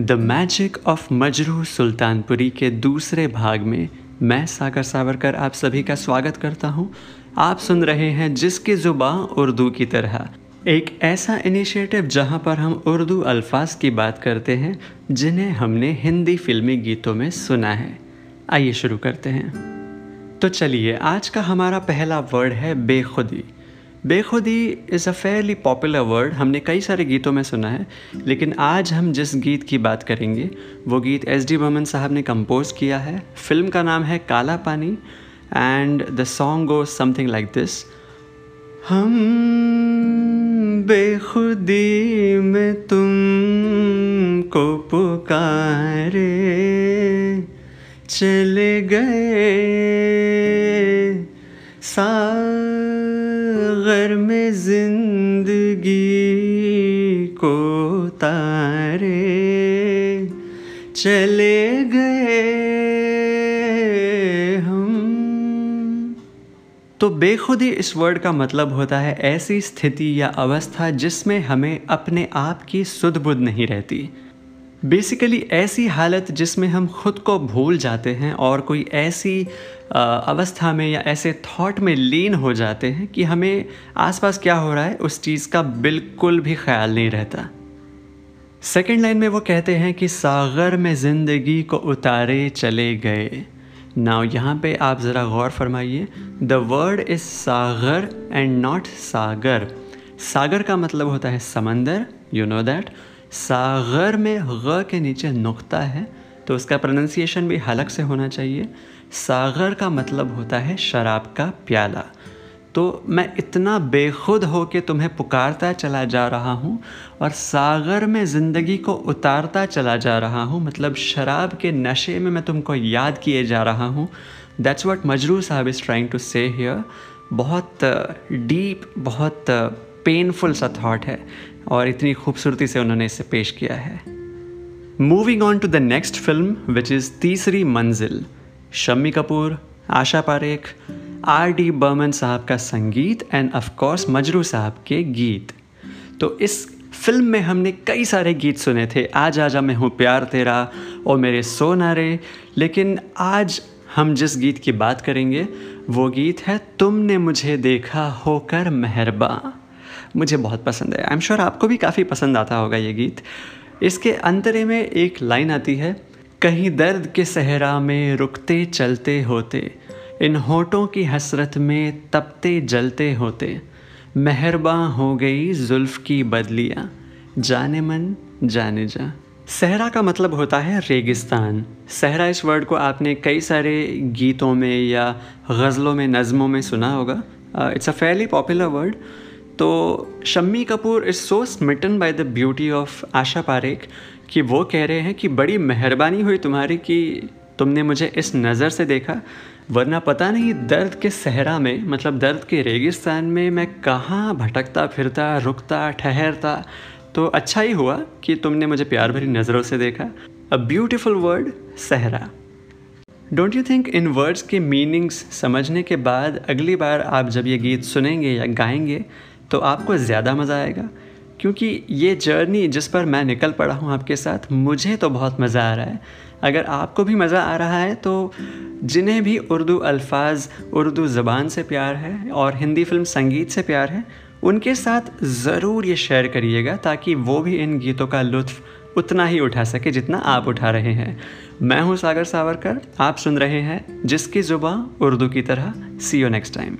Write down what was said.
The magic of Majrooh Sultanpuri के दूसरे भाग में मैं सागर सावरकर आप सभी का स्वागत करता हूँ। आप सुन रहे हैं जिसकी ज़ुबा उर्दू की तरह। एक ऐसा इनिशिएटिव जहाँ पर हम उर्दू अल्फाज की बात करते हैं, जिन्हें हमने हिंदी फिल्मी गीतों में सुना है। आइए शुरू करते हैं। तो चलिए, आज का हमारा पहला वर्ड है बेखुदी। Bekhudi is a fairly popular word हमने कई सारे गीतों में सुना है, लेकिन आज हम जिस गीत की बात करेंगे, वो गीत एस डी बर्मन साहब ने कंपोज किया है। फ़िल्म का नाम है Kala Pani and the song go something like this हम बेखुदी में तुम को पुकारे, चले गए सा घर में ज़िंदगी को तारे चले गए हम। तो बेखुदी इस वर्ड का मतलब होता है ऐसी स्थिति या अवस्था जिसमें हमें अपने आप की सुध बुध नहीं रहती। बेसिकली ऐसी हालत जिसमें हम खुद को भूल जाते हैं और कोई ऐसी अवस्था में या ऐसे थॉट में लीन हो जाते हैं कि हमें आसपास क्या हो रहा है, उस चीज़ का बिल्कुल भी ख्याल नहीं रहता। सेकेंड लाइन में वो कहते हैं कि सागर में ज़िंदगी को उतारे चले गए। नाउ यहाँ पे आप ज़रा गौर फरमाइए the word is sagar and not sagar. सागर का मतलब होता है समंदर यू नो दैट सागर में ग के नीचे नुक्ता है तो उसका प्रोनाउंसिएशन भी हलक से होना चाहिए। सागर का मतलब होता है शराब का प्याला। तो मैं इतना बेखुद हो के तुम्हें पुकारता चला जा रहा हूँ और सागर में ज़िंदगी को उतारता चला जा रहा हूँ मतलब शराब के नशे में मैं तुमको याद किए जा रहा हूँ। That's what Majrooh sahab is trying to say here बहुत डीप बहुत पेनफुल सा थाट है। और इतनी खूबसूरती से उन्होंने इसे पेश किया है। Moving on to the next film which is Teesri Manzil, Shammi Kapoor, Asha Parekh, R D Burman साहब का संगीत एंड ऑफकोर्स मजरू साहब के गीत। तो इस फ़िल्म में हमने कई सारे गीत सुने थे। आज आजा मैं हूँ प्यार तेरा और मेरे सो नारे लेकिन आज हम जिस गीत की बात करेंगे, वो गीत है तुमने मुझे देखा होकर मेहरबा मुझे बहुत पसंद है। आई एम श्योर आपको भी काफ़ी पसंद आता होगा ये गीत। इसके अंतरे में एक लाइन आती है, कहीं दर्द के सहरा में रुकते चलते होते, इन होठों की हसरत में तपते जलते होते मेहरबा हो गई जुल्फ़ की बदलियाँ, जाने मन, जाने जा। सहरा का मतलब होता है रेगिस्तान। सहरा इस वर्ड को आपने कई सारे गीतों में या गज़लों में, नज़मों में सुना होगा। It's a fairly popular word तो Shammi Kapoor is so smitten by the beauty of Asha Parekh कि वो कह रहे हैं कि बड़ी मेहरबानी हुई तुम्हारी कि तुमने मुझे इस नज़र से देखा। वरना पता नहीं दर्द के सहरा में मतलब दर्द के रेगिस्तान में मैं कहाँ भटकता फिरता, रुकता, ठहरता। तो अच्छा ही हुआ कि तुमने मुझे प्यार भरी नज़रों से देखा। A beautiful word sahra. Don't you think in words के मीनिंग्स समझने के बाद अगली बार आप जब ये गीत सुनेंगे या गाएँगे तो आपको ज़्यादा मज़ा आएगा। क्योंकि ये जर्नी जिस पर मैं निकल पड़ा हूँ आपके साथ, मुझे तो बहुत मज़ा आ रहा है। अगर आपको भी मज़ा आ रहा है तो जिन्हें भी उर्दू अल्फाज, उर्दू ज़बान से प्यार है और हिंदी फ़िल्म संगीत से प्यार है, उनके साथ ज़रूर ये शेयर करिएगा ताकि वो भी इन गीतों का लुत्फ़ उतना ही उठा सके जितना आप उठा रहे हैं। मैं हूँ सागर सावरकर, आप सुन रहे हैं जिसकी ज़ुबान उर्दू की तरह। सी यू नेक्स्ट टाइम